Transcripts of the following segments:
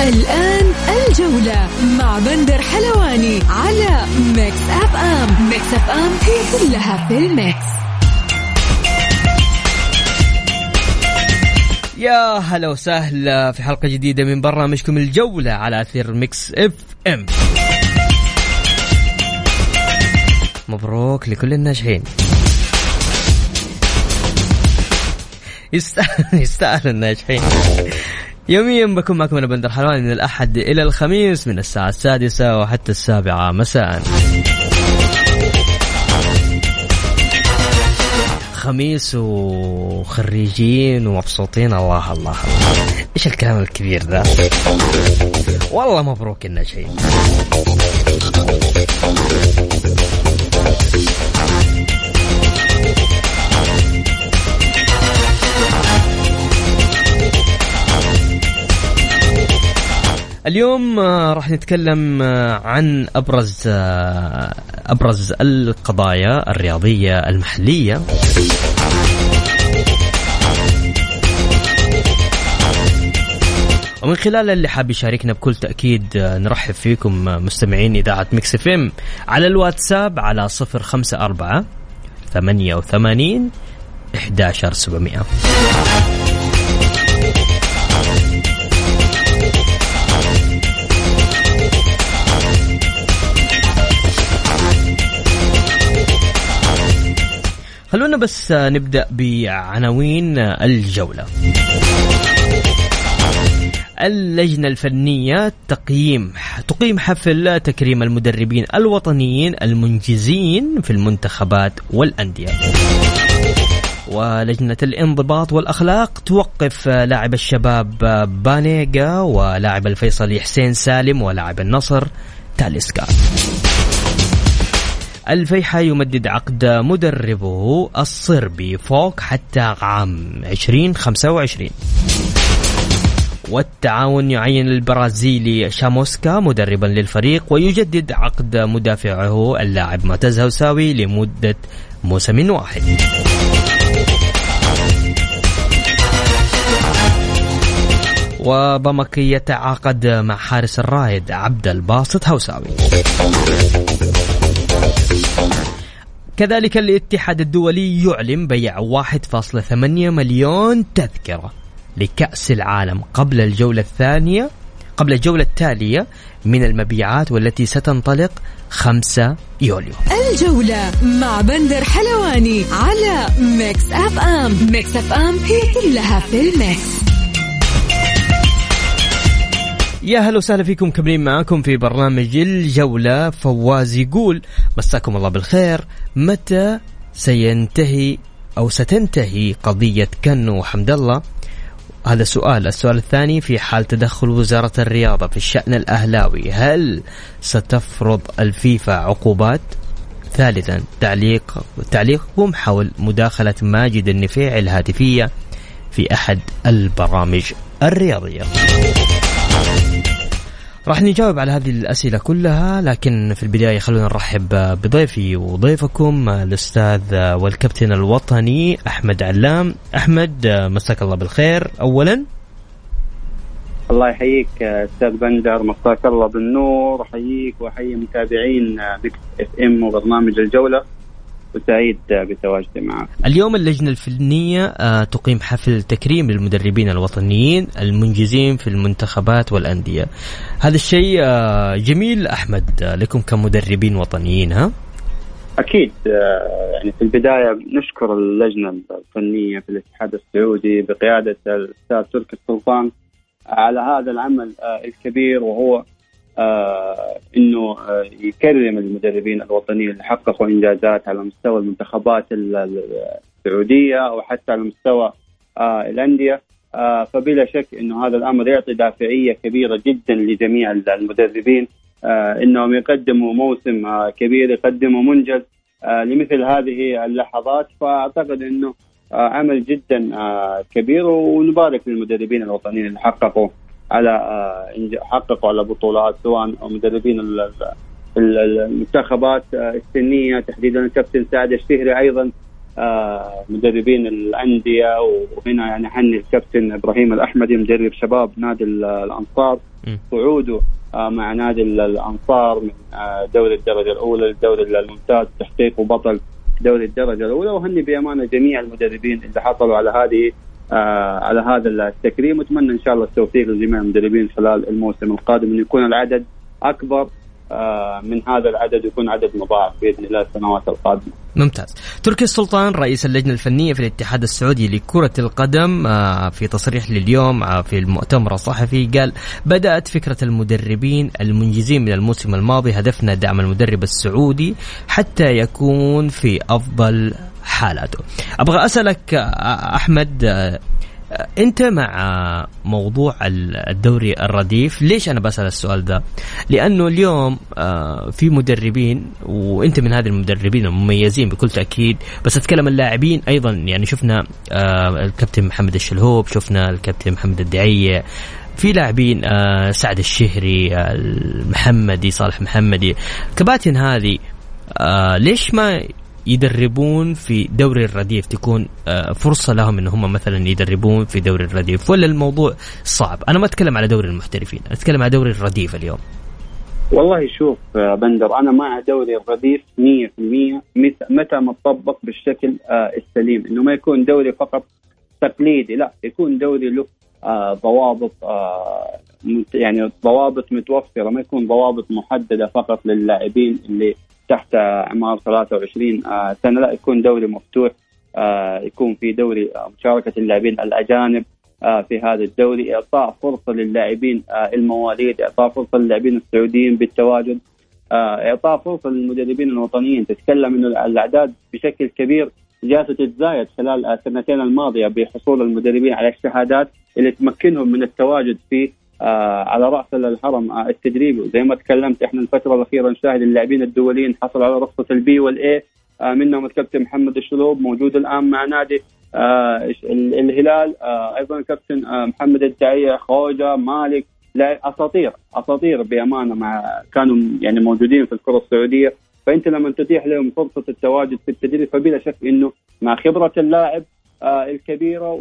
الآن الجولة مع بندر حلواني على Mix FM Mix FM هي كلها في ال mix. يا هلا وسهلا في حلقة جديدة من برنامجكم الجولة على أثير Mix FM مبروك لكل الناجحين. يستاهل يستاهل الناجحين. يوميا بكون معكم أنا بندر حلواني من الأحد إلى الخميس من الساعة السادسة وحتى السابعة. مساء. خميس وخريجين ومبسوطين. الله الله. إيش الكلام الكبير ذا؟ والله مبروك الناجحين اليوم آه، راح نتكلم آه، عن أبرز آه، أبرز القضايا الرياضية المحلية. ومن خلال اللي حاب يشاركنا بكل تأكيد نرحب فيكم مستمعين إذاعة Mix FM على الواتساب على 054 88 11700 خلونا بس نبدأ بعناوين الجولة. اللجنة الفنية تقييم تقيم حفل تكريم المدربين الوطنيين المنجزين في المنتخبات والأندية. ولجنة الانضباط والأخلاق توقف لاعب الشباب بانيجا ولاعب الفيصلي حسين سالم ولاعب النصر تاليسكا. الفيحة يمدد عقد مدربه الصربي فوق حتى عام 2025 والتعاون يعين البرازيلي شاموسكا مدربا للفريق ويجدد عقد مدافعه اللاعب معتز هوساوي لمدة موسم واحد. وبمك يتعاقد مع حارس الرائد عبد الباسط هوساوي كذلك الاتحاد الدولي يعلن بيع 1.8 مليون تذكرة لكأس العالم قبل الجولة الثانية قبل الجولة التالية من المبيعات والتي ستنطلق 5 يوليو. الجولة مع بندر حلواني على Mix FM. Mix FM هي كلها في ال Mix. يا هلا وسهلا فيكم كملين معاكم في برنامج الجولة. فواز يقول مساكم الله بالخير. متى سينتهي أو ستنتهي قضية كنو وحمد الله? هذا سؤال. السؤال الثاني في حال تدخل وزارة الرياضة في الشأن الأهلاوي هل ستفرض الفيفا عقوبات؟ ثالثا تعليق تعليقكم حول مداخلة ماجد النفيع الهاتفية في أحد البرامج الرياضية. راح نجاوب على هذه الأسئلة كلها لكن في البداية خلونا نرحب بضيفي وضيفكم الأستاذ والكابتن الوطني أحمد علام. أحمد مساك الله بالخير. أولا. الله يحييك أستاذ بندر مساك الله بالنور. أحييك وأحيي متابعين Mix FM وبرنامج الجولة. وسعيد بتواجدي معك اليوم اللجنة الفنية آه، تقيم حفل تكريم للمدربين الوطنيين المنجزين في المنتخبات والأندية هذا الشيء آه، جميل أحمد آه، لكم كمدربين وطنيين ها؟ أكيد يعني في البداية نشكر اللجنة الفنية في الاتحاد السعودي بقيادة الأستاذ تركي السلطان على هذا العمل الكبير وهو إنه آه يكرم المدربين الوطنيين اللي حققوا إنجازات على مستوى المنتخبات السعودية أو حتى على مستوى آه الأندية. آه، فبلا شك إنه هذا الأمر يعطي دافعية كبيرة جدا لجميع المدربين. آه، إنهم يقدموا موسم آه، كبير يقدموا منجز لمثل هذه اللحظات. فأعتقد إنه عمل جدا كبير ونبارك للمدربين الوطنيين اللي حققوا على حققوا على بطولات سواء مدربين المنتخبات السنية تحديدا الكابتن سعد الشهري أيضا آه، مدربين الأندية وهنا يعني حني الكابتن إبراهيم الاحمدي مدرب شباب نادي الأنصار. صعوده آه، مع نادي الأنصار من آه، دوري الدرجة الأولى للدوري الممتاز تحقيق وبطل دوري الدرجة الأولى. وهني بأمانة جميع المدربين اللي حصلوا على هذه على هذا التكريم وأتمنى إن شاء الله التوفيق لجميع المدربين خلال الموسم القادم انه يكون العدد أكبر آه، من هذا العدد يكون عدد مضاعف بإذن الله السنوات القادمة. ممتاز. تركي السلطان رئيس اللجنة الفنية في الاتحاد السعودي لكرة القدم آه، في تصريح لليوم آه، في المؤتمر الصحفي قال بدأت فكرة المدربين المنجزين من الموسم الماضي هدفنا دعم المدرب السعودي حتى يكون في أفضل حالاته. أبغى أسألك أحمد أنت مع موضوع الدوري الرديف ليش أنا بسأل السؤال ده؟ لأنه اليوم في مدربين وأنت من هذه المدربين المميزين بكل تأكيد بس أتكلم اللاعبين أيضا. يعني شفنا الكابتن محمد الشلهوب شفنا الكابتن محمد الدعية في لاعبين سعد الشهري المحمدي صالح محمدي. كباتن هذه ليش ما يدربون في دوري الرديف تكون آه، فرصة لهم إن هم مثلا يدربون في دوري الرديف ولا الموضوع صعب؟ أنا ما أتكلم على دوري المحترفين أتكلم على دوري الرديف اليوم. والله شوف بندر أنا مع دوري الرديف 100% متى ما تطبق بالشكل آه، السليم. إنه ما يكون دوري فقط تقليدي لا يكون دوري له آه، ضوابط يعني ضوابط متوفرة ما يكون ضوابط محددة فقط للاعبين اللي تحت اعمار 23 آه، سنة لا يكون دوري مفتوح آه، يكون في دوري آه، مشاركة اللاعبين الأجانب في هذا الدوري إعطاء فرصة للاعبين المواليد إعطاء فرصة للاعبين السعوديين بالتواجد إعطاء فرصة للمدربين الوطنيين. تتكلم إنه الأعداد بشكل كبير جالسة تتزايد خلال السنتين الماضية بحصول المدربين على الشهادات اللي تمكنهم من التواجد في على رأس الهرم آه التدريبي وزي ما تكلمت إحنا الفترة الأخيرة نشاهد اللاعبين الدوليين حصلوا على رخصة ال B وال A آه منهم الكابتن محمد الشلوب موجود الآن مع نادي. آه الهلال آه أيضا الكابتن آه محمد الدعية خوجة مالك. أساطير أساطير بأمانة مع كانوا يعني موجودين في الكرة السعودية. فأنت لما تتيح لهم فرصة التواجد في التدريب فبلا شك إنه مع خبرة اللاعب آه، الكبيرة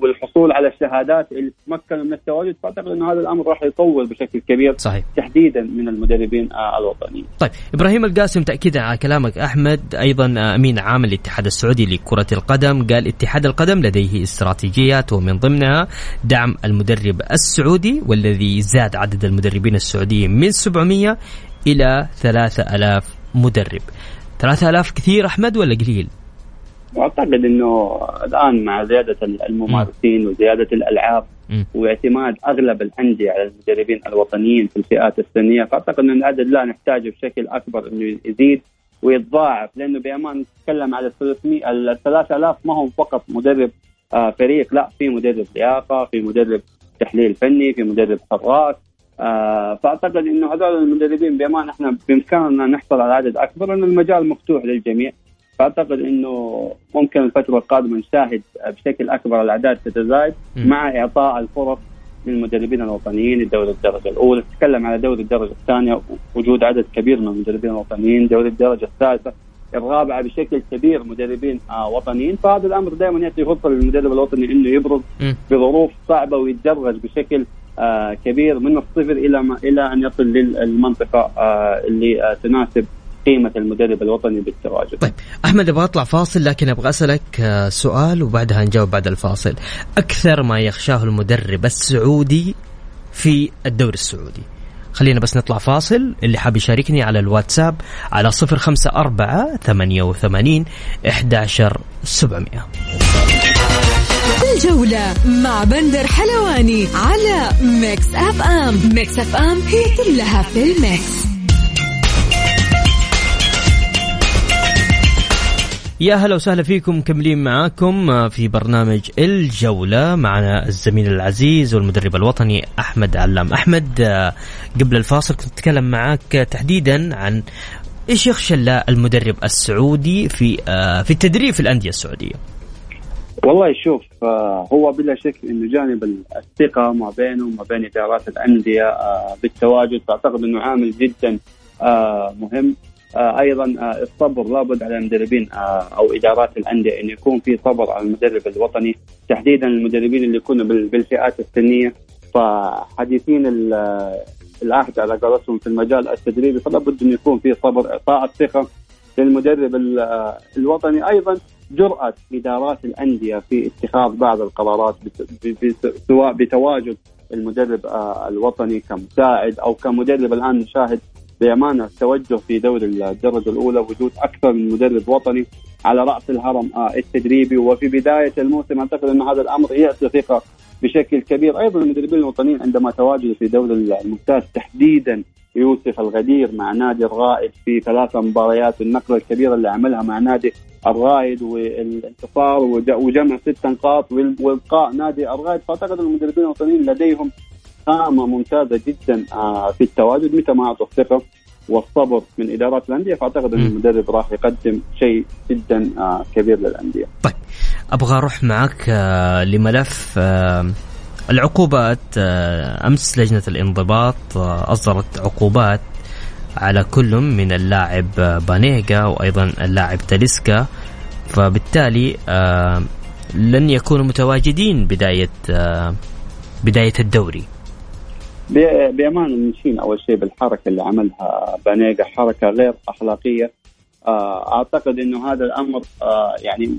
والحصول على الشهادات اللي تمكنوا من التواجد فأعتقد انه هذا الأمر راح يطول بشكل كبير صحيح تحديدا من المدربين آه، الوطنيين. طيب إبراهيم القاسم تاكيدا على كلامك أحمد أيضا آه، أمين عام الاتحاد السعودي لكرة القدم قال اتحاد القدم لديه استراتيجيات ومن ضمنها دعم المدرب السعودي والذي زاد عدد المدربين السعوديين من 700 إلى 3000 مدرب. 3000 كثير أحمد ولا قليل؟ واعتقد إنه الآن مع زيادة الممارسين وزيادة الألعاب واعتماد أغلب الأندية على المدربين الوطنيين في الفئات السنية فأعتقد ان العدد لا نحتاجه بشكل أكبر إنه يزيد ويتضاعف لأنه بأمان نتكلم على 300 ال 3000 ما هو فقط مدرب آه فريق لا في مدرب لياقة في مدرب تحليل فني في مدرب حراس آه فأعتقد إنه هذول المدربين بأمان إحنا بإمكاننا نحصل على عدد أكبر لأن المجال مفتوح للجميع. فأعتقد إنه ممكن الفترة القادمة نشاهد بشكل أكبر الأعداد تتزايد مع إعطاء الفرص للمدربين الوطنيين لدوري الدرجة الأولى، تتكلم على دوري الدرجة الثانية وجود عدد كبير من المدربين الوطنيين، دوري الدرجة الثالثة، الرابعة بشكل كبير مدربين آه وطنيين، فهذا الأمر دائما يعطي فرصه للمدرب الوطني إنه يبرز بظروف صعبة ويتدرج بشكل آه كبير من الصفر إلى ما إلى أن يصل للمنطقة آه اللي آه تناسب قيمة المدرب الوطني بالتواجد. طيب أحمد أبغى أطلع فاصل لكن أبغى أسألك آه، سؤال وبعدها نجاوب بعد الفاصل. أكثر ما يخشاه المدرب السعودي في الدوري السعودي. خلينا بس نطلع فاصل اللي حاب يشاركني على الواتساب على صفر خمسة أربعة ثمانية وثمانين إحداشر سبعمية الجولة مع بندر حلواني على Mix FM Mix FM هي كلها في ال Mix يا هلا وسهلا فيكم مكملين معاكم في برنامج الجولة معنا الزميل العزيز والمدرب الوطني أحمد علام. أحمد قبل الفاصل كنت أتكلم معك تحديدا عن إيش يخشى المدرب السعودي في في التدريب في الأندية السعودية. والله شوف هو بلا شك إنه جانب الثقة ما بينه وما بين إدارات الأندية بالتواجد. فاعتقد إنه عامل جدا مهم. آه، أيضا آه، الصبر لابد على المدربين آه، أو إدارات الأندية أن يكون في صبر على المدرب الوطني تحديدا المدربين اللي يكونوا بالفئات السنية. فحديثين العهد على قولتهم في المجال التدريبي فلا بد انه يكون في صبر إعطاء الثقة للمدرب الوطني. أيضا جرأة إدارات الأندية في اتخاذ بعض القرارات سواء بتواجد المدرب الوطني كمساعد أو كمدرب. الآن نشاهد بأمانة التوجه في دوري الدرجة الأولى وجود أكثر من مدرب وطني على رأس الهرم. آه، التدريبي وفي بداية الموسم أعتقد أن هذا الأمر يعطي ثقه بشكل كبير. أيضا المدربين الوطنيين عندما تواجدوا في دوري الممتاز تحديدا يوسف الغدير مع نادي الرائد في ثلاث مباريات النقلة الكبيرة اللي عملها مع نادي الرائد والانتصار وجمع ست نقاط والقاء نادي الرائد. فأعتقد المدربين الوطنيين لديهم خامه ممتازة جدا آه، في التواجد. متى ما اعطوا الثقه والصبر من إدارات الأندية فأعتقد إن المدرب راح يقدم شيء جدا آه، كبير للأندية. طيب أبغى أروح معك آه، لملف العقوبات أمس لجنة الانضباط أصدرت عقوبات على كل من اللاعب بانيجا وأيضا اللاعب تاليسكا. فبالتالي لن يكونوا متواجدين بداية بداية الدوري. بأمانة نشين أول شيء بالحركة اللي عملها بانيجا حركة غير أخلاقية. آه، أعتقد إنه هذا الأمر آه، يعني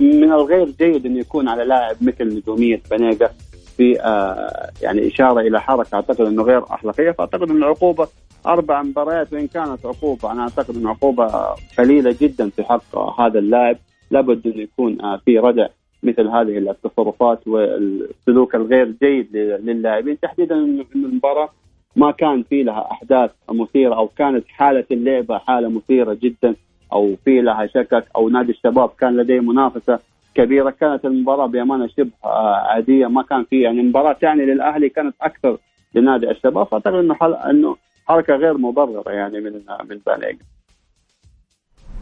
من الغير جيد انه يكون على لاعب مثل نجومية بانيجا في آه، يعني إشارة إلى حركة أعتقد إنه غير أخلاقية. فأعتقد إن العقوبة أربع مباريات وإن كانت عقوبة أنا أعتقد إن عقوبة قليلة جدا في حق هذا اللاعب. لابد إنه يكون في ردع مثل هذه التصرفات والسلوك الغير جيد للاعبين. تحديدا انه المباراة ما كان في لها أحداث مثيرة أو كانت حالة اللعبة حالة مثيرة جدا أو في لها شكك أو نادي الشباب كان لديه منافسة كبيرة كانت المباراة بأمانة شبه عادية ما كان في يعني مباراة تعني للأهلي كانت أكثر لنادي الشباب. فاعتقد إنه إنه حركة غير مبررة يعني من من بانيجا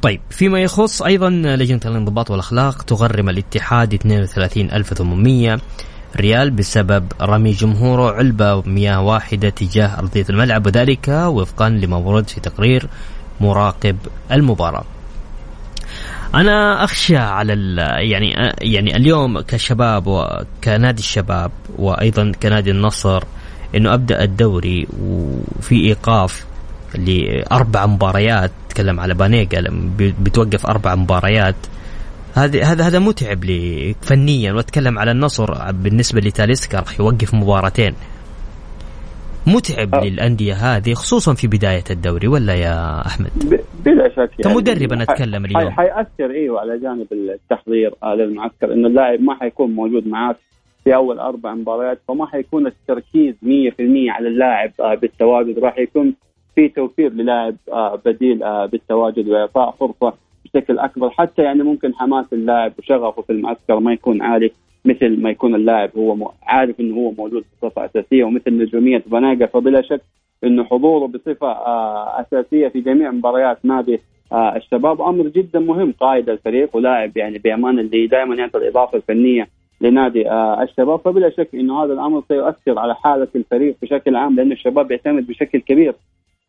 طيب فيما يخص أيضا لجنة الانضباط والأخلاق تغرم الاتحاد 32800 ريال بسبب رمي جمهوره علبة مياه واحدة تجاه أرضية الملعب وذلك وفقا لما ورد في تقرير مراقب المباراة. أنا أخشى على يعني يعني اليوم كشباب وكنادي الشباب وأيضا كنادي النصر إنه أبدأ الدوري وفي إيقاف لأربع مباريات تكلم على بانيجا بتوقف أربع مباريات هذا هذا هذا متعب لي فنيا وأتكلم على النصر بالنسبة لتاليسكا راح يوقف مباراتين متعب أه. للأندية هذه خصوصا في بداية الدوري ولا يا أحمد؟ بلا شك يعني كمدرب أنا أتكلم اليوم حيأثر إيوه على جانب التحضير للمعسكر إنه اللاعب ما حيكون موجود معك في أول أربع مباريات فما حيكون التركيز 100% على اللاعب آه، بالتواجد راح يكون في توفير للاعب آه، بديل آه، بالتواجد وإعطاء فرصة بشكل أكبر. حتى يعني ممكن حماس اللاعب وشغفه في المعسكر ما يكون عالي مثل ما يكون اللاعب هو عارف إنه هو موجود بصفه اساسيه ومثل نجومية بناقه فبلا شك إنه حضوره بصفة آه، أساسية في جميع مباريات نادي الشباب. أمر جدا مهم قائد الفريق ولاعب يعني بأمان اللي دائما يعطي الإضافة الفنية لنادي الشباب. فبلا شك إنه هذا الأمر سيؤثر على حالة الفريق بشكل عام لأن الشباب يعتمد بشكل كبير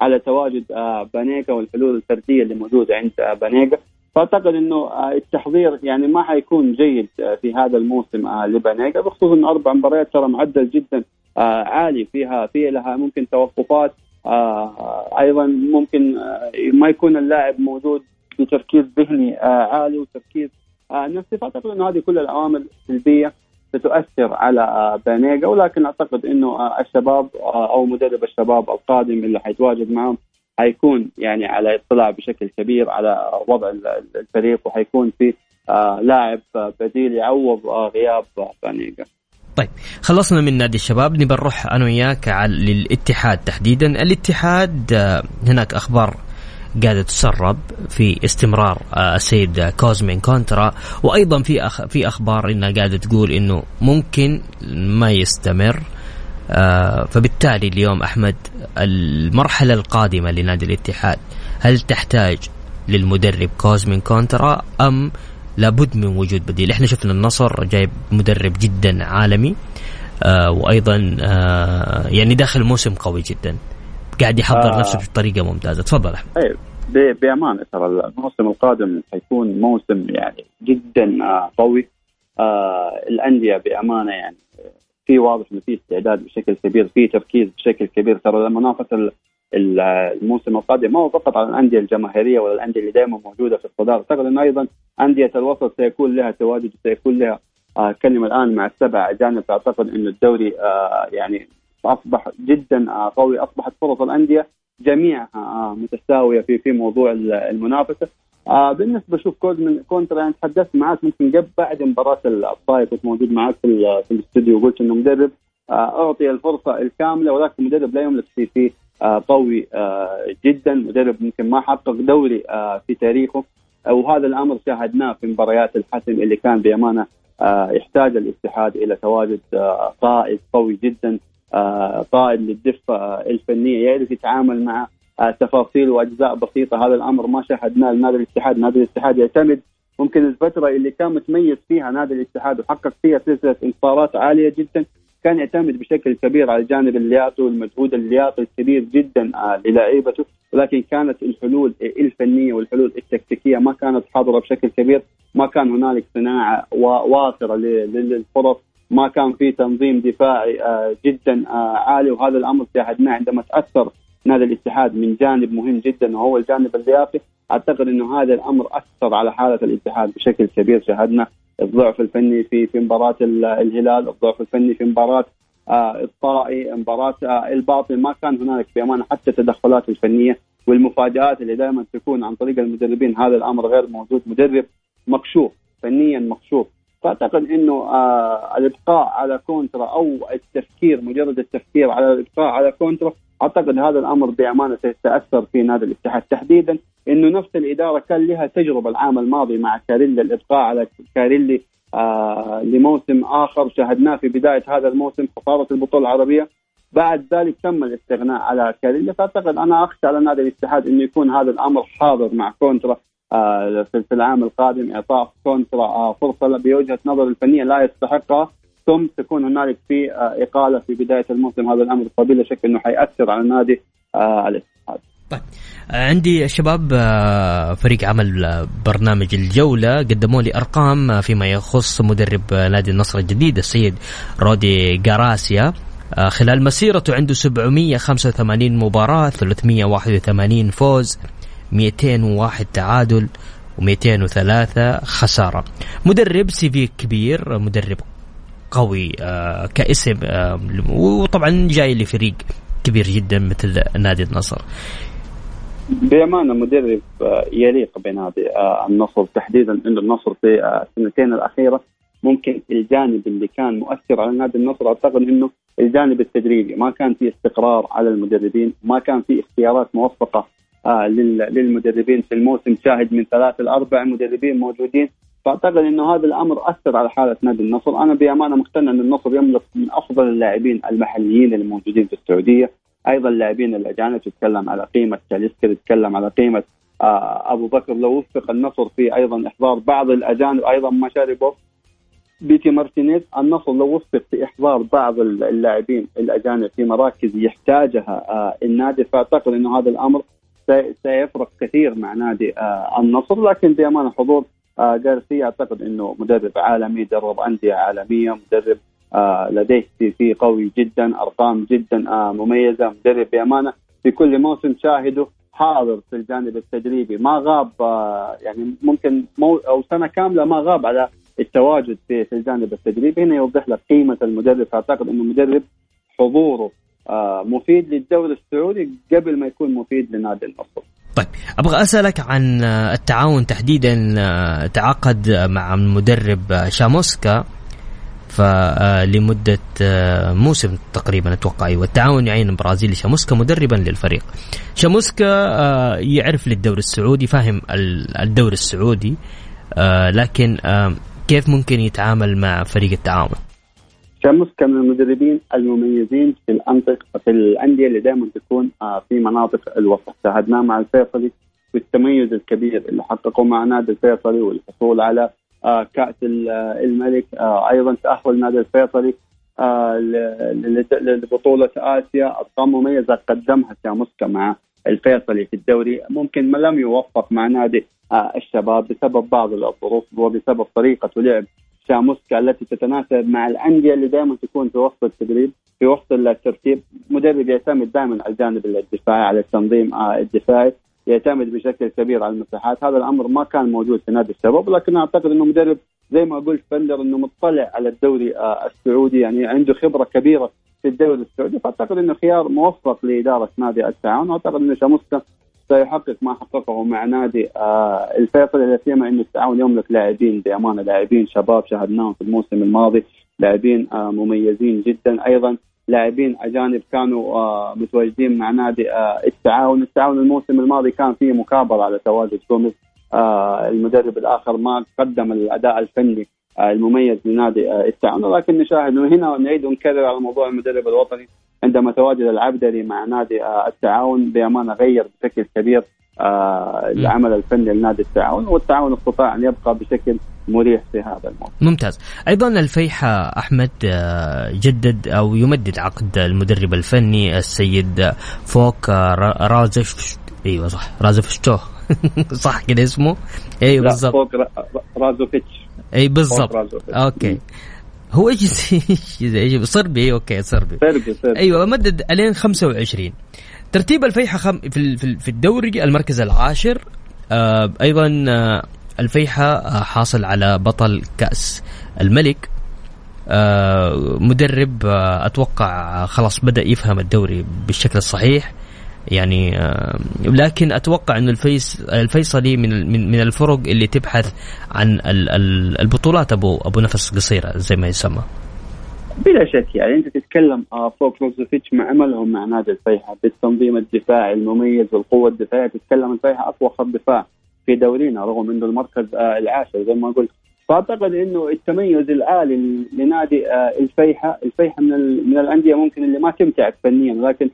على تواجد آه، بانيكا والحلول الفردية اللي موجودة عند آه، بانيكا. فأعتقد إنه آه، التحضير يعني ما حيكون جيد في هذا الموسم لبانيكا بخصوص انه أربع مباريات ترى معدل جدا عالي فيها في لها ممكن توقفات أيضا ممكن ما يكون اللاعب موجود بتركيز ذهني عالي وتركيز نفسي. فأعتقد إنه هذه كل العوامل سلبيه ستؤثر على بانيجا ولكن أعتقد إنه الشباب أو مدرب الشباب القادم اللي حيتواجد معهم حيكون يعني على اطلاع بشكل كبير على وضع الفريق وحيكون في لاعب بديل يعوض غياب بانيجا. طيب خلصنا من نادي الشباب نبى نروح أنا وياك للاتحاد تحديدا الاتحاد هناك أخبار قاعدة تسرب في استمرار آه، السيد كوزمين كونترا. وأيضا في في أخبار إنها قاعدة تقول إنه ممكن ما يستمر آه، فبالتالي اليوم أحمد المرحلة القادمة لنادي الاتحاد هل تحتاج للمدرب كوزمين كونترا أم لابد من وجود بديل؟ إحنا شفنا النصر جايب مدرب جدا عالمي آه وأيضا آه يعني داخل موسم قوي جدا. قاعد يحضر آه. نفسه بطريقة ممتازة. تفضل أحمد. طيب بأمانة ترى الموسم القادم حيكون موسم يعني جدا آه قوي. آه الأندية بأمانة يعني في واضح إنه في استعداد بشكل كبير في تركيز بشكل كبير. ترى المنافسه الموسم القادم ما هو فقط على الأندية الجماهيرية ولا الأندية اللي دائما موجودة في الصداره اعتقد انه أيضا أندية الوسط سيكون لها تواجد سيكون لها آه كلمة الآن مع السبع اجانب أعتقد انه الدوري آه يعني اصبح جدا آه قوي. أصبحت فرص الأندية جميعها آه متساوية في في موضوع المنافسة. آه بالنسبة شوف كود كونترا يعني تحدثت معك ممكن قبل بعد مباراة الطائف كنت موجود معك في, الاستوديو وقلت إنه مدرب آه أعطي الفرصة الكاملة ولكن مدرب لا يملك في في آه قوي آه جدا. مدرب ممكن ما حقق دوري آه في تاريخه. وهذا الأمر شاهدناه في مباريات الحسم اللي كان بأمانة آه يحتاج الاتحاد إلى تواجد آه قائد قوي جدا. آه قائد للدفة آه الفنية يعرف يتعامل مع آه تفاصيل وأجزاء بسيطة. هذا الأمر ما شاهدناه لنادي الاتحاد، نادي الاتحاد يعتمد ممكن الفترة اللي كان متميز فيها نادي الاتحاد وحقق فيها سلسلة انتصارات عالية جدا كان يعتمد بشكل كبير على الجانب اللياقي والمجهود اللياقي الكبير جدا للاعيبته ولكن كانت الحلول الفنية والحلول التكتيكية ما كانت حاضرة بشكل كبير. ما كان هنالك صناعة واصره للفرص ما كان في تنظيم دفاعي جدا عالي. وهذا الأمر شاهدناه عندما تأثر نادي الاتحاد من جانب مهم جدا وهو الجانب اللياقي أعتقد إنه هذا الأمر أثر على حالة الاتحاد بشكل كبير. شاهدنا الضعف الفني في في مباراة الهلال، الضعف الفني في مباراة آه الطائي، مباراة آه الباطن. ما كان هنالك بامانه حتى التدخلات الفنية والمفاجآت اللي دائما تكون عن طريق المدربين. هذا الأمر غير موجود، مدرب مكشوف فنيا مكشوف، فأعتقد إنه آه الإبقاء على كونترا أو التفكير مجرد التفكير على الإبقاء على كونترا أعتقد هذا الأمر بأمانة سيتأثر في نادي الاتحاد. تحديدا إنه نفس الإدارة كان لها تجربة العام الماضي مع كاريلي الإبقاء على كاريلي آه لموسم آخر. شاهدناه في بداية هذا الموسم خساره البطولة العربية. بعد ذلك تم الاستغناء على كاريلي فأعتقد أنا أخشى على نادي الاتحاد إنه يكون هذا الأمر حاضر مع كونترا. في العام القادم إعطاء كونترا آه فرصة بوجهة نظر الفنية لا يستحقها ثم تكون هنالك في آه إقالة في بداية الموسم. هذا الأمر بلا شك إنه حيأثر على النادي آه الاتحاد. طيب. عندي شباب فريق عمل برنامج الجولة قدموا لي أرقام فيما يخص مدرب نادي النصر الجديد السيد رودي جاراسيا خلال مسيرته عنده 785 مباراة 381 فوز. 201 تعادل و203 خسارة. مدرب سي في كبير مدرب قوي كاسم وطبعا جاي لفريق كبير جدا مثل نادي النصر. بأمانة مدرب يليق بنادي النصر تحديدا انه النصر في السنتين الأخيرة. ممكن الجانب اللي كان مؤثر على نادي النصر أعتقد إنه الجانب التدريبي. ما كان في استقرار على المدربين ما كان في اختيارات موفقه للمدربين في الموسم شاهد من ثلاث الاربع مدربين موجودين. فأعتقد إنه هذا الأمر أثر على حالة نادي النصر، أنا بأمانة مقتنع إن النصر يملك من أفضل اللاعبين المحليين الموجودين في السعودية، أيضا اللاعبين الأجانب تتكلم على قيمة تاليسكا تتكلم على قيمة آه أبو بكر. لو وفق النصر في أيضا إحضار بعض الأجانب أيضا مشاربه بيتي مارتينيز النصر لو وفق في إحضار بعض اللاعبين الأجانب في مراكز يحتاجها آه النادي فأعتقد إنه هذا الأمر سيفرق كثير مع نادي آه النصر. لكن بأمانة حضور آه جارسيا أعتقد إنه مدرب عالمي درب أندية عالمية مدرب آه لديه في في قوي جدا أرقام جدا مميزة مدرب بأمانة في كل موسم شاهده حاضر في الجانب التدريبي. ما غاب يعني ممكن مو أو سنة كاملة ما غاب على التواجد في الجانب التدريبي. هنا يوضح لك قيمة المدرب. فاعتقد إنه مدرب حضوره مفيد للدوري السعودي قبل ما يكون مفيد لنادي النصر. طيب أبغى أسألك عن التعاون تحديدا تعاقد مع المدرب شاموسكا فلمدة آه، موسم تقريبا أتوقع أيوة التعاون يعين البرازيلي شاموسكا مدربا للفريق شاموسكا آه، يعرف للدوري السعودي فاهم الدوري السعودي آه، لكن كيف ممكن يتعامل مع فريق التعاون؟ شاموسكا من المدربين المميزين في الأنطقة في الأندية اللي دائما تكون في مناطق الوسط. شاهدناه مع الفيصلي بالتميز الكبير اللي حققه مع نادي الفيصلي والحصول على آه، كأس الملك آه، أيضا تأهل نادي الفيصلي آه، لبطولة آسيا. أرقام مميزة قدمها شاموسكا مع الفيصلي في الدوري. ممكن ما لم يوفق مع نادي الشباب بسبب بعض الظروف وبسبب طريقة لعب شاموسكا التي تتناسب مع الأندية اللي دائما تكون في وسط التدريب في وسط الترتيب. مدرب يعتمد دائما على الجانب الدفاعي على التنظيم الدفاعي يعتمد بشكل كبير على المساحات هذا الأمر ما كان موجود في نادي الشباب لكن أعتقد إنه مدرب زي ما قلت فندر إنه مطلع على الدوري آه، السعودي يعني عنده خبرة كبيرة في الدوري السعودي. فأعتقد إنه خيار موفق لإدارة نادي التعاون. وأعتقد إنه شاموسكا سيحقق ما حققه مع نادي آه الفيصل لا سيما إنه التعاون يملك لاعبين بأمانة لاعبين شباب شاهدناهم في الموسم الماضي لاعبين آه مميزين جدا. أيضا لاعبين أجانب كانوا آه، متواجدين مع نادي آه، التعاون، التعاون الموسم الماضي كان فيه مكابرة على تواجد جوميز آه، المدرب الآخر ما قدم الأداء الفني المميز لنادي التعاون. ولكن نشاهد هنا نعيد ونكرر على موضوع المدرب الوطني. عندما تواجد العبدري مع نادي التعاون بأمانة غير بشكل كبير العمل الفني لنادي التعاون والتعاون استطاع أن يبقى بشكل مريح في هذا الموسم ممتاز. أيضا الفيحة أحمد آه، جدد أو يمدد عقد المدرب الفني السيد فوك رازف أيوه صح رازفشتو صح كده اسمه؟ أيوه بالضبط. فوق رازوفيتش. أي بالضبط. Okay. هو إيش إيش صربي؟ okay صربي. صربي صربي. أيوه مدد الين 25 ترتيب الفيحة خم في في الدوري المركز العاشر آه أيضا آه الفيحة آه، حاصل على بطل كأس الملك. آه، مدرب آه، أتوقع خلاص بدأ يفهم الدوري بالشكل الصحيح. يعني لكن أتوقع إنه الفيس الفيصلي من من الفرق اللي تبحث عن البطولات أبو أبو نفس قصيرة زي ما يسمى. بلا شك يعني أنت تتكلم فوق روزوفيتش مع عملهم مع نادي الفيحة بالتنظيم الدفاعي المميز والقوة الدفاعية تتكلم الفيحة أقوى خط دفاع في دورينا رغم إنه المركز آه، العاشر زي ما قلت. فأعتقد إنه التميز العالي لنادي آه، الفيحة الفيحة من من الأندية ممكن اللي ما تمتعك فنيا ولكن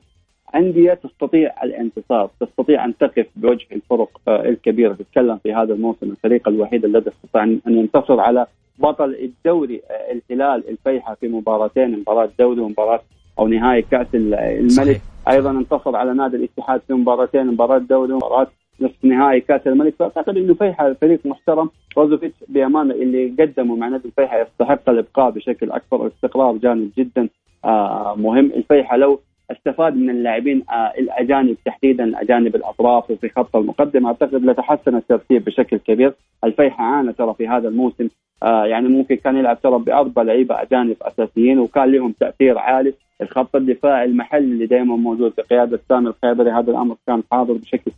أندية تستطيع الانتصار، تستطيع أن تقف بوجه الفرق آه، الكبيرة، تتكلم في هذا الموسم الفريق الوحيد الذي استطاع أن ينتصر على بطل الدوري الهلال الفيحة في مباراتين مباراة دوري ومباراه أو نهائي كأس الملك. صحيح. أيضا انتصر على نادي الاتحاد في مباراتين مباراة دوري ومباراه نصف نهائي كأس الملك. فأعتقد إنه فيحة فريق محترم. روزوفيتش بأمانة اللي قدمه مع نادي الفيحة يستحق الإبقاء بشكل أكبر الاستقرار جانب جدا آه مهم. الفيحة لو استفاد من اللاعبين آه الأجانب تحديدا أجانب الأطراف وفي خط المقدم أعتقد لتحسن الترتيب بشكل كبير. الفيحة عانى ترى في هذا الموسم. آه يعني ممكن كان يلعب ترى بأربع لعيبة أجانب أساسيين وكان لهم تأثير عالي. الخط الدفاعي المحلي اللي دائما موجود بقياده سامي الخيبري هذا الأمر كان حاضر بشكل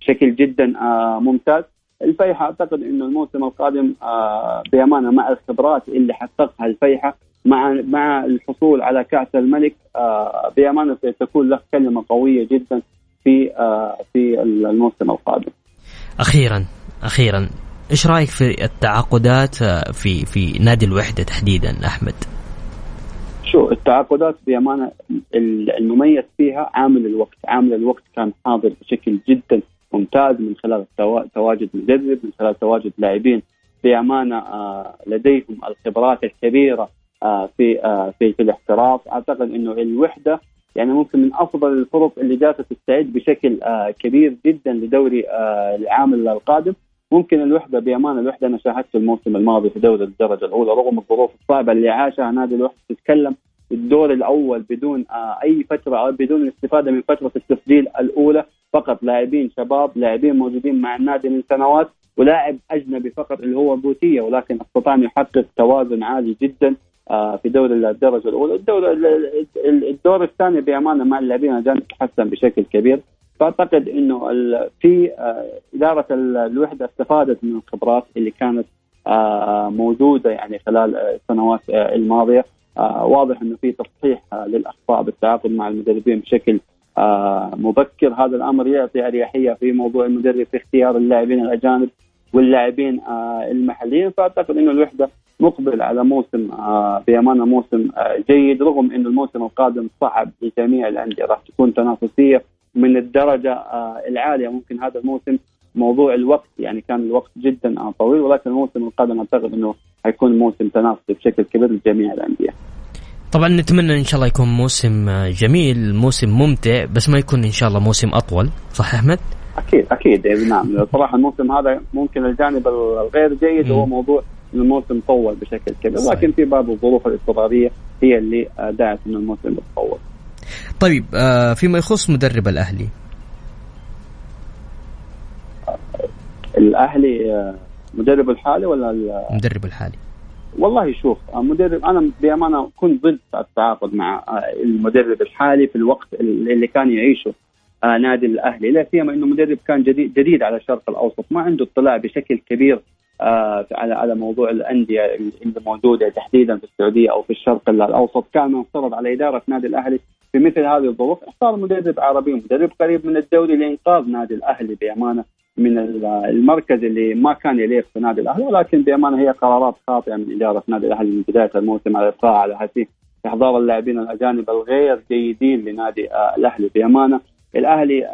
بشكل جدا آه، ممتاز. الفيحة أعتقد أنه الموسم القادم بأمانة مع الخبرات اللي حققها الفيحة مع مع الحصول على كأس الملك آه، بأمانة تكون له كلمة قوية جدا في في الموسم القادم. أخيرا أخيرا إيش رأيك في التعاقدات في في نادي الوحدة تحديدا أحمد؟ شو التعاقدات بأمانة المميز فيها عامل الوقت، عامل الوقت كان حاضر بشكل جدا ممتاز من خلال تواجد مدرب من خلال تواجد لاعبين بأمانة آه، لديهم الخبرات الكبيرة آه، في آه، في في الاحتراف. أعتقد إنه الوحدة يعني ممكن من أفضل الفرق اللي جالسه تستعد بشكل كبير جدا لدوري العام القادم. ممكن الوحدة بامانه الوحدة. أنا شاهدت الموسم الماضي في دوري الدرجة الأولى رغم الظروف الصعبة اللي عاشها نادي الوحدة. تتكلم الدور الأول بدون أي فترة أو بدون الاستفادة من فترة التسجيل الأولى. فقط لاعبين شباب لاعبين موجودين مع النادي من سنوات ولاعب أجنبي فقط اللي هو بوتيه ولكن أستطاع أن يحقق توازن عالي جدا آه، في دوري الدرجة الأولى، الدور الدور الثاني بأمانة مع اللاعبين الأجانب تحسن بشكل كبير، فأعتقد إنه في آه، إدارة الوحدة استفادت من الخبرات اللي كانت موجودة يعني خلال السنوات الماضية. واضح إنه في تصحيح للأخطاء بالتعاقد مع المدربين بشكل مبكر. هذا الأمر يعطي أريحية في موضوع المدرب في اختيار اللاعبين الأجانب واللاعبين المحليين. فأعتقد إنه الوحدة مقبل على موسم بأمانة موسم جيد رغم انه الموسم القادم صعب لجميع الأندية راح تكون تنافسية من الدرجة العالية. ممكن هذا الموسم موضوع الوقت يعني كان الوقت جدا طويل ولكن الموسم القادم أعتقد إنه حيكون موسم تنافسي بشكل كبير لجميع الأندية. طبعا نتمنى إن شاء الله يكون موسم جميل موسم ممتع بس ما يكون إن شاء الله موسم أطول. صح أحمد؟ أكيد أكيد. نعم. صراحة الموسم هذا ممكن الجانب الغير جيد هو موضوع الموسم طول بشكل كبير صحيح. لكن في بعض الظروف الاضطراريه هي اللي دعت ان الموسم يتطور. طيب آه فيما يخص مدرب الأهلي الأهلي آه، مدرب الحالي ولا المدرب الحالي؟ والله شوف آه، مدرب أنا بأمانة كنت ضد التعاقد مع المدرب الحالي في الوقت اللي كان يعيشه نادي الأهلي لا سيما إنه مدرب كان جديد جديد على الشرق الأوسط ما عنده اطلاع بشكل كبير على على موضوع الأندية اللي موجودة تحديدا في السعودية أو في الشرق الأوسط. كان مفترض على إدارة نادي الأهلي في مثل هذه الظروف اختار مدرب عربي مدرب قريب من الدوري لإنقاذ نادي الأهلي بأمانة من المركز اللي ما كان يليق في نادي الأهلي ولكن بأمانة هي قرارات خاطئة من إدارة نادي الأهلي من بداية الموسم على الابقاء على هذه إحضار اللاعبين الأجانب الغير جيدين لنادي الأهلي. بأمانة الأهلي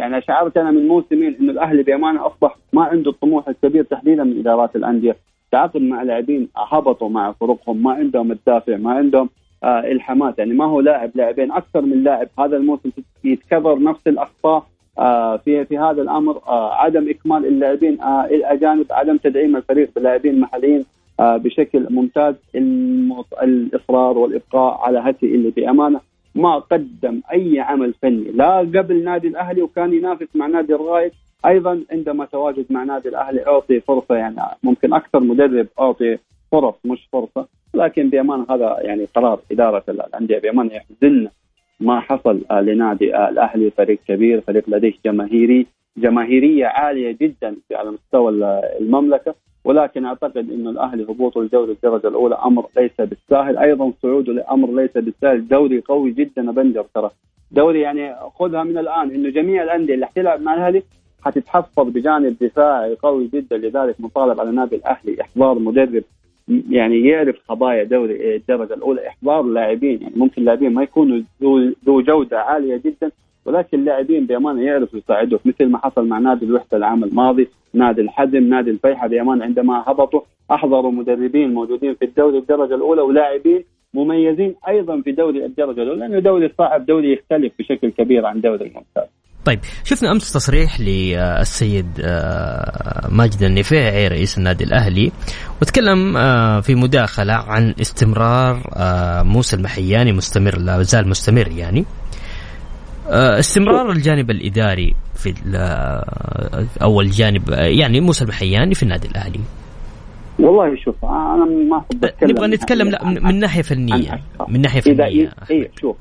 يعني شعرت أنا من موسمين انه الأهلي بأمانة أصبح ما عنده الطموح الكبير تحديدا من إدارات الأندية. تعاقد مع لاعبين هبطوا مع فرقهم ما عندهم الدافع ما عندهم آه الحماس. يعني ما هو لاعب لاعبين أكثر من لاعب. هذا الموسم يتكرر نفس الأخطاء آه في في هذا الأمر آه عدم إكمال اللاعبين آه الأجانب عدم تدعيم الفريق باللاعبين محليين آه بشكل ممتاز. الإصرار والإبقاء على هتي اللي بأمانة ما قدم أي عمل فني لا قبل نادي الأهلي وكان ينافس مع نادي الرائد. أيضا عندما تواجد مع نادي الأهلي أعطي فرصة يعني ممكن أكثر مدرب أعطي فرص مش فرصة. لكن بامانه هذا يعني قرار إدارة الأندية بامانه يحزننا ما حصل لنادي الأهلي. فريق كبير فريق لديه جماهيري جماهيرية عالية جدا على مستوى المملكة. ولكن أعتقد انه الأهلي هبوطه لدوري الدرجة الأولى أمر ليس بالساهل. أيضا صعوده لأمر ليس بالسهل دوري قوي جدا بنجر ترى. دوري يعني خذها من الآن. إنه جميع الأندية اللي حتلعب مع الأهلي حتتحفظ بجانب دفاعي قوي جدا. لذلك مطالب على نادي الأهلي. إحضار مدرب يعني يعرف خبايا دوري الدرجة الأولى. إحضار لاعبين. يعني ممكن لاعبين ما يكونوا ذو جودة عالية جدا. ولكن لاعبين بأمانة يعرفوا يساعدوك مثل ما حصل مع نادي الوحدة العام الماضي، نادي الحزم، نادي الفيحة بأمانة عندما هبطوا أحضروا مدربين موجودين في الدوري الدرجة الأولى ولاعبين مميزين أيضا في دوري الدرجة الأولى لأنه دوري صعب دوري يختلف بشكل كبير عن دوري الممتاز. طيب شفنا أمس تصريح للسيد آه، ماجد النفيعي رئيس النادي الأهلي وتكلم آه، في مداخلة عن استمرار آه، موسى المحياني مستمر لا زال مستمر يعني استمرار الجانب الإداري في أو الجانب يعني موسى المحياني في النادي الأهلي. والله شوف أنا ما أتكلم نبغى نتكلم لا من ناحية فنية من ناحية فنية. اي شوف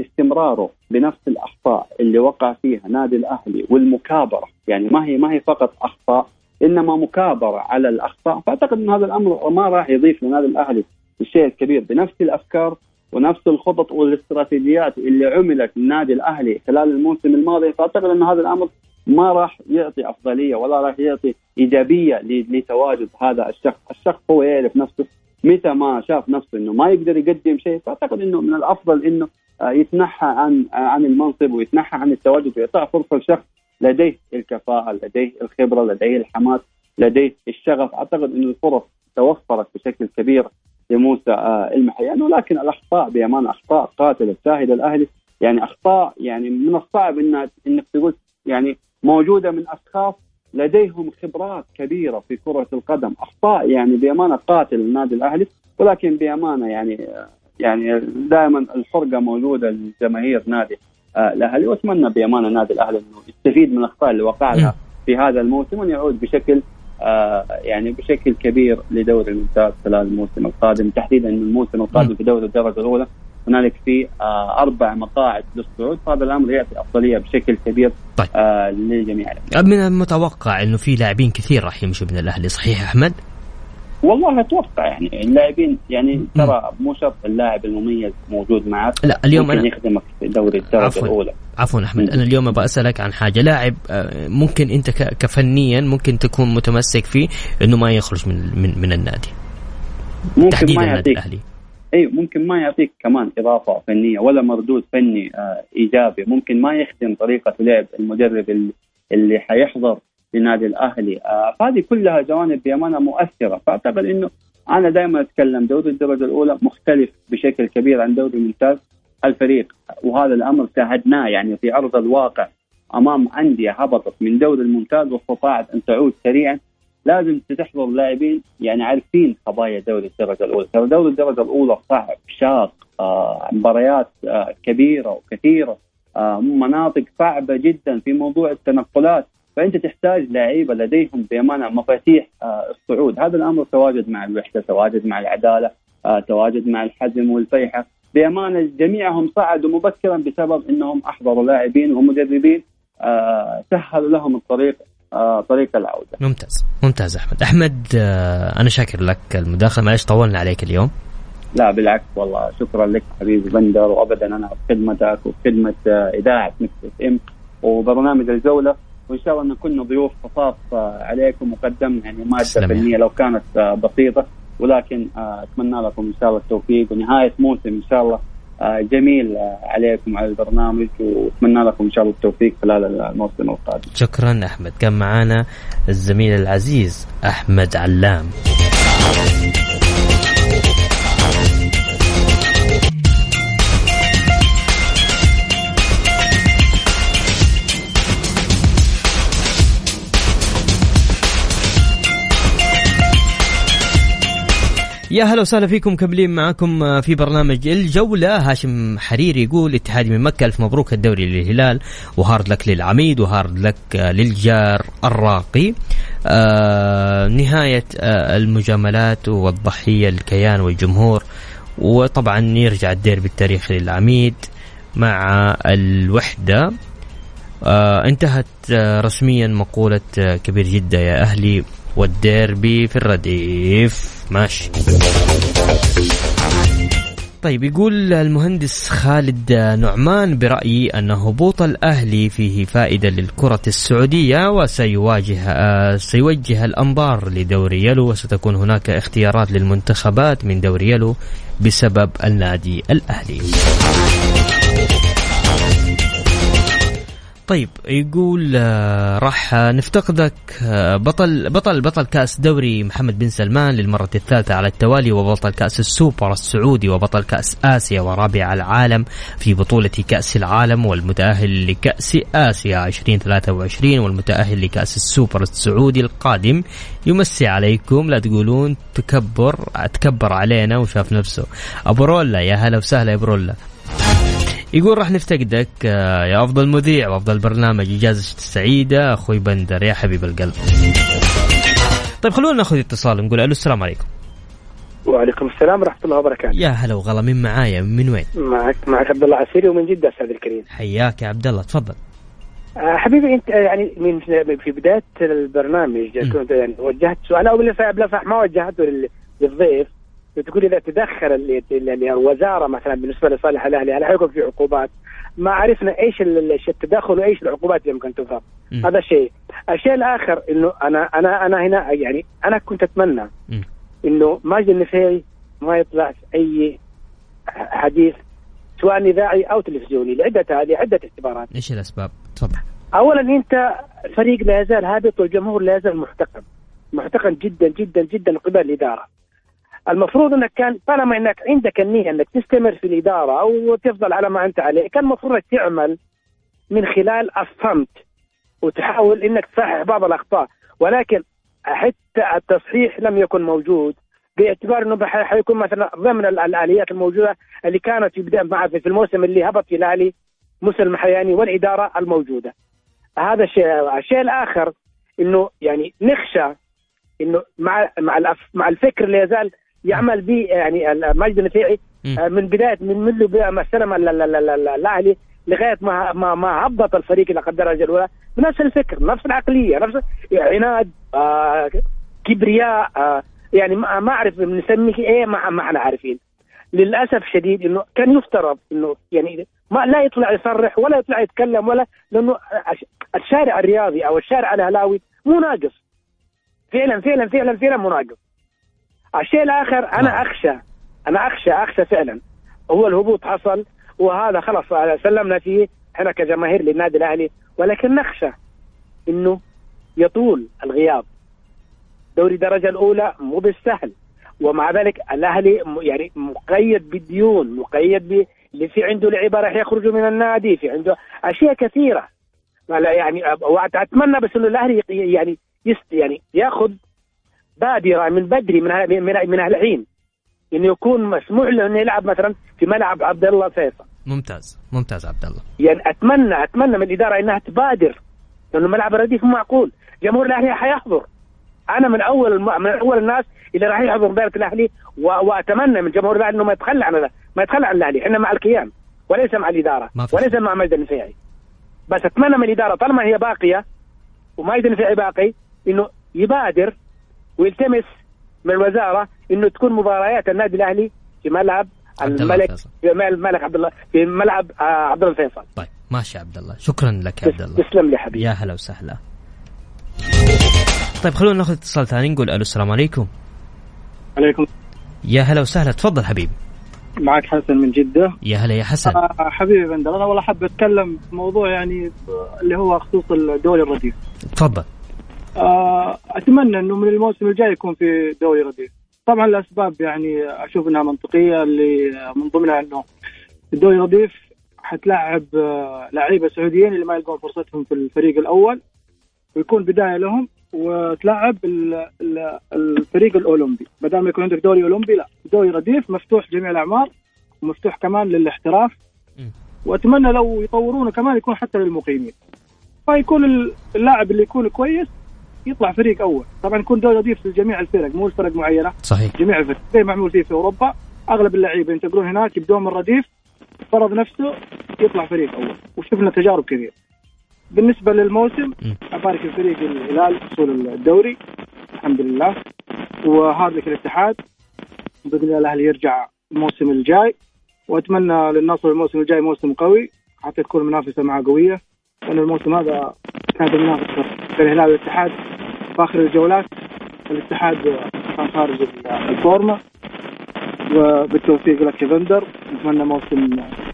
استمراره بنفس الأخطاء اللي وقع فيها نادي الأهلي والمكابرة يعني ما هي ما هي فقط أخطاء إنما مكابرة على الأخطاء. فأعتقد إن هذا الأمر ما راح يضيف لنادي الأهلي الشيء الكبير بنفس الأفكار ونفس الخطط والاستراتيجيات اللي عملت للنادي الأهلي خلال الموسم الماضي فأعتقد أن هذا الأمر ما راح يعطي أفضلية ولا راح يعطي إيجابية لتواجد هذا الشخص، الشخص هو يعرف نفسه متى ما شاف نفسه إنه ما يقدر يقدم شيء فأعتقد إنه من الأفضل إنه آه، يتنحى عن آه، عن المنصب ويتنحى عن التواجد ويعطى فرصة لشخص لديه الكفاءة، لديه الخبرة، لديه الحماس، لديه الشغف، أعتقد إنه الفرص توفرت بشكل كبير لموسى آه، المحيان ولكن الأخطاء بامانه أخطاء قاتلة تشاهد الأهلي. يعني أخطاء يعني من الصعب انك إنك تقول يعني موجودة من أشخاص لديهم خبرات كبيرة في كرة القدم، أخطاء يعني بامانه قاتل النادي الأهلي ولكن بامانه يعني يعني دائما الحرقه موجودة لجماهير نادي آه، الأهلي. وأتمنى بامانه نادي الأهلي إنه يستفيد من الأخطاء اللي وقع لها في هذا الموسم وأن يعود بشكل يعني بشكل كبير لدوري الممتاز خلال الموسم القادم تحديدا انه الموسم القادم في دوري الدرجة الأولى هنالك في آه أربع مقاعد للصعود فهذا الأمر يعطي أفضلية بشكل كبير طيب. آه للجميع من المتوقع إنه في لاعبين كثير راح يمشوا من الأهلي صحيح أحمد؟ والله أتوقع يعني اللاعبين يعني ترى مو شرط اللاعب المميز موجود معك. لا اليوم أنا يخدمك في دوري الدرجة عفواً. الأولى. عفوا أحمد أنا اليوم أبغى أسألك عن حاجة. لاعب آه، ممكن أنت كفنيا ممكن تكون متمسك فيه إنه ما يخرج من من, من النادي. ممكن تحديدا ما النادي يعطيك. الأهلي. اي ممكن ما يعطيك كمان إضافة فنية ولا مردود فني آه إيجابي. ممكن ما يخدم طريقة لعب المدرب اللي حيحضر لنادي الأهلي. آه فهذه كلها جوانب بأمانة مؤثرة. فأعتقد إنه أنا دائما أتكلم دوري الدرجة الأولى مختلف بشكل كبير عن دوري الممتاز الفريق وهذا الأمر شاهدناه يعني في ارض الواقع أمام أندية هبطت من دوري الممتاز واستطاعت أن تعود سريعا. لازم تحضر لاعبين يعني عارفين قضايا دوري الدرجة الأولى، ترى دوري الدرجة الأولى صعب شاق آه مباريات آه كبيرة وكثيرة آه مناطق صعبة جدا في موضوع التنقلات، فأنت تحتاج لعيبة لديهم بأمانة مفاتيح آه الصعود، هذا الأمر تواجد مع الوحدة، تواجد مع العدالة، آه تواجد مع الحزم والفيحة، بأمانة جميعهم صعدوا مبكرا بسبب إنهم أحضروا لاعبين ومدربين آه سهلوا لهم الطريق طريق العودة. ممتاز. ممتاز أحمد. أحمد آه، أنا شاكر لك المداخلة. معلش طولنا عليك اليوم. لا بالعكس والله. شكرا لك حبيبي بندر. وابدا أنا في خدمتك وفي خدمة إذاعة مكس إم وبرنامج الجولة. وان شاء الله نكون ضيوف خفاف آه، عليكم وقدمنا يعني ماده فنيه لو كانت آه، بسيطة. ولكن آه، أتمنى لكم إن شاء الله التوفيق. ونهاية موسم إن شاء الله جميل عليكم على البرنامج. وأتمنى لكم إن شاء الله التوفيق خلال الموسم القادم. شكرا أحمد. كان معانا الزميل العزيز أحمد علام. يا هلا وسهلا فيكم مكملين معاكم في برنامج الجولة. هاشم حريري يقول اتحادي من مكة ألف مبروك الدوري للهلال و hard luck للعميد و hard luck للجار الراقي. آه نهاية آه المجاملات والضحية للكيان والجمهور وطبعا يرجع الديربي التاريخي للعميد مع الوحدة. آه انتهت آه رسميا مقولة آه كبير جدة يا أهلي. والديربي في الرديف. ماشي. طيب يقول المهندس خالد نعمان برأيي أن هبوط الأهلي فيه فائدة للكرة السعودية وسيواجه سيوجه الأنظار لدوري يلو وستكون هناك اختيارات للمنتخبات من دوري يلو بسبب النادي الأهلي. طيب يقول آه، راح نفتقدك آه، بطل بطل بطل كأس دوري محمد بن سلمان للمرة الثالثة على التوالي وبطل كأس السوبر السعودي وبطل كأس آسيا ورابع العالم في بطولة كأس العالم والمتأهل لكأس آسيا 2023 والمتأهل لكأس السوبر السعودي القادم. يمسي عليكم لا تقولون تكبر تكبر علينا وشاف نفسه. أبو رولا يا هلا وسهلا يا رولا. يقول راح نفتقدك آه، يا أفضل مذيع وافضل برنامج إجازة سعيدة أخوي بندر يا حبيب القلب. طيب خلونا ناخذ اتصال نقول ألو السلام عليكم. وعليكم السلام ورحمة الله وبركاته يا هلا وغلا من معايا من وين؟ معك معك عبد الله عسيري ومن جدة أستاذ الكريم حياك يا عبد الله تفضل. آه، حبيبي أنت آه، يعني من في بداية البرنامج يعني وجهت سؤال بلا بلا ما وجهته لل- للضيف تقول إذا تدخل ال- ال- ال- الوزارة مثلا بالنسبة لصالح الأهلي هل حيكون في عقوبات؟ ما عرفنا إيش ال- ال- التدخل وإيش العقوبات اللي ممكن م. هذا شيء الشيء الآخر إنه أنا أنا أنا هنا يعني أنا كنت أتمنى م. إنه ماجد النفيعي ما يطلع في أي حديث سواء إذاعي أو تلفزيوني لعده لعدة اعتبارات إيش الأسباب؟ تفضل. اولا أنت الفريق لا يزال هابط والجمهور لا يزال محتقن محتقن جدا جدا جدا قبل الإدارة المفروض إنك كان طالما إنك عندك النية إنك تستمر في الإدارة أو تفضل على ما أنت عليه كان المفروض إنك تعمل من خلال الصمت وتحاول إنك تصحح بعض الأخطاء ولكن حتى التصحيح لم يكن موجود باعتبار إنه حيكون مثلا ضمن ال- الآليات الموجودة اللي كانت في بداية مع في الموسم اللي هبط في الاهلي موسى المحياني والإدارة الموجودة. هذا الشيء، الشيء الآخر إنه يعني نخشى إنه مع مع مع الفكر اللي يزال يعمل به يعني ال- ماجد النفيعي. آه، من بدايه من منذ ما استلم ال- ال- ال- ال- الأهلي لغاية ما ما ما هبط الفريق إلى الدرجه الاولى بنفس الفكر نفس العقلية نفس عناد آه كبرياء آه يعني ما ما أعرف بنسميه إيه ما ما إحنا عارفين. للأسف شديد إنه كان يفترض إنه يعني ما لا يطلع يصرح ولا يطلع يتكلم ولا لأنه الشارع الرياضي أو الشارع الأهلاوي مو ناقص. فعلا فعلا فعلا فعلا مو ناقص. الشيء الآخر أنا نعم. أخشى. أنا أخشى أخشى فعلا. هو الهبوط حصل وهذا خلاص سلمنا فيه إحنا كجماهير للنادي الأهلي. ولكن نخشى إنه يطول الغياب. دوري الدرجة الأولى مو بالسهل. ومع ذلك الأهلي يعني مقيد بالديون مقيد ب اللي في عنده لعيبة راح يخرجوا من النادي في عنده أشياء كثيرة. يعني واتمنى بس إنه الأهلي يعني يست يعني يأخذ بادرة من بدري من من من الحين انه يكون مسموح له إنه يلعب مثلا في ملعب عبد الله فيصل ممتاز ممتاز عبد الله يعني اتمنى أتمنى من الاداره إنها تبادر. لأنه ملعب الرديف مو معقول. جمهور الأهلي حيحضر. أنا من أول. من أول الناس اللي راح يحضر مباراه الأهلي. وأتمنى من جمهور الأهلي إنه ما يتخلى عن ما يتخلى عن الأهلي. إحنا مع الكيان وليس مع الإدارة وليس مع مجد النفيعي بس أتمنى من الاداره طالما هي باقية ومجد النفيعي باقي إنه يبادر ويلتمس من الوزارة إنه تكون مباريات النادي الأهلي في ملعب الملك. في الملك عبد الله في ملعب آه، عبد الله الفيصل طيب ماشي عبد الله. شكرا لك يا عبد الله. تسلم لي حبيبي. يا هلا وسهلا. طيب خلونا ناخذ اتصال ثاني نقول ألو السلام عليكم. عليكم. يا هلا وسهلا. تفضل حبيبي معك حسن من جدة. يا هلا يا حسن. آه حبيبي بندر أنا والله حاب أتكلم في موضوع يعني اللي هو خصوص الدوري الرديف. تفضل. آه أتمنى أنه من الموسم الجاي يكون في دوري رديف. طبعا الأسباب يعني أشوف أنها منطقية اللي من ضمنها أنه الدوري الرديف حتلاعب آه لعيبة سعوديين اللي ما يلقون فرصتهم في الفريق الأول. ويكون بداية لهم وتلعب ال- ال- الفريق الأولمبي. بدل ما يكون عندك دوري أولمبي لا. دوري رديف مفتوح جميع الأعمار ومفتوح كمان للاحتراف. وأتمنى لو يطورونه كمان يكون حتى للمقيمين. فيكون ال- اللاعب اللي يكون كويس يطلع فريق أول. طبعا يكون دوري رديف لجميع الفرق مو الفرق معينة. صحيح. جميع الفرق. زي ما معمول فيه في أوروبا أغلب اللعيبة ينتقلون هناك يبدون من رديف فرض نفسه يطلع فريق أول. وشفنا تجارب كثير بالنسبة للموسم. ابارك الفريق الهلال حصول الدوري. الحمد لله. وهارلك الاتحاد. بإذن الله الأهلي يرجع الموسم الجاي. وأتمنى للنصر الموسم الجاي موسم قوي حتى تكون المنافسه معه قوية. لأن الموسم هذا كانت المنافسه بين الهلال والاتحاد في اخر الجولات الاتحاد كان خارج الفورمة وبالتوفيق لك يا بندر نتمنى موسم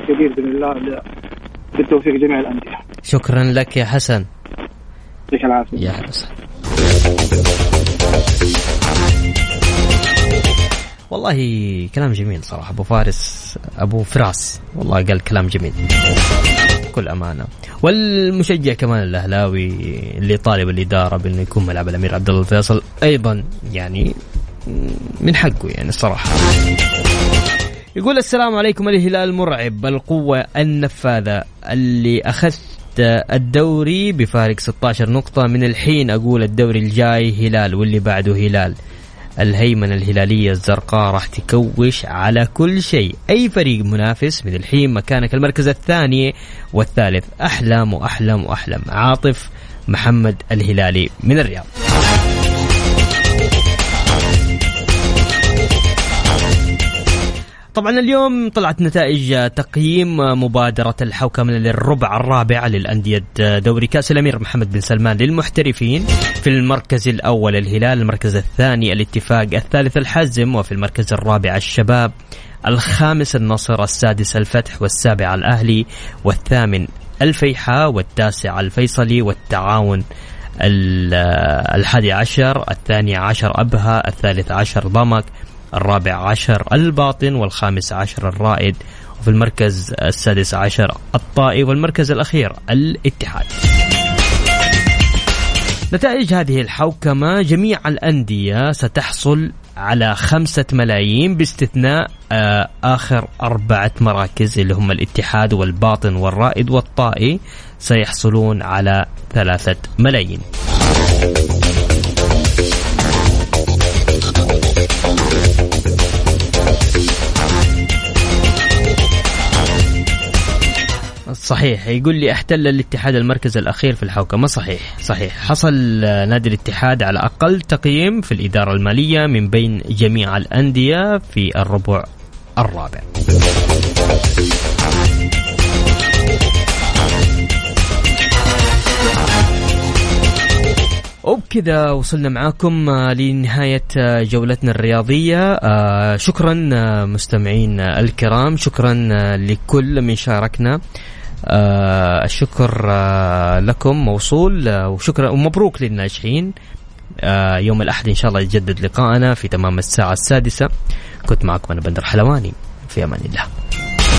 جديد بإذن الله بالتوفيق جميع الأندية. شكرا لك يا حسن. يعطيك العافية. يا هلا وسهلا. والله كلام جميل صراحة. أبو فارس أبو فراس. والله قال كلام جميل. بكل أمانة. والمشجع كمان الأهلاوي اللي طالب الإدارة بأنه يكون ملعب الأمير عبد الله الفيصل أيضا يعني من حقه يعني الصراحة. يقول السلام عليكم الهلال مرعب القوة النفاذة اللي أخذت الدوري بفارق 16 نقطة من الحين أقول الدوري الجاي هلال واللي بعده هلال. الهيمنة الهلالية الزرقاء راح تكوش على كل شيء. أي فريق منافس من الحين مكانك المركز الثاني والثالث. أحلم وأحلم وأحلم عاطف محمد الهلالي من الرياض. طبعا اليوم طلعت نتائج تقييم مبادرة الحوكمة للربع الرابع للأندية دوري كأس الأمير محمد بن سلمان للمحترفين. في المركز الأول الهلال المركز الثاني الاتفاق الثالث الحزم وفي المركز الرابع الشباب الخامس النصر السادس الفتح والسابع الأهلي والثامن الفيحاء والتاسع الفيصلي والتعاون ال- الحادي عشر الثاني عشر أبها الثالث عشر ضمك الرابع عشر الباطن والخامس عشر الرائد وفي المركز السادس عشر الطائي والمركز الأخير الاتحاد. نتائج هذه الحوكمة جميع الأندية ستحصل على خمسة ملايين باستثناء آه، آخر أربعة مراكز اللي هم الاتحاد والباطن والرائد والطائي سيحصلون على ثلاثة ملايين. صحيح. يقول لي احتل الاتحاد المركز الأخير في الحوكمة. صحيح. صحيح. حصل آه، نادي الاتحاد على أقل تقييم في الإدارة المالية من بين جميع الأندية في الربع الرابع. وبكذا وصلنا معاكم آه، لنهاية آه، جولتنا الرياضية. شكرا مستمعين الكرام. شكرا لكل من شاركنا. الشكر لكم موصول وشكرا ومبروك للناجحين. يوم الأحد إن شاء الله يتجدد لقاءنا في تمام الساعة السادسة. كنت معكم أنا بندر حلواني. في أمان الله.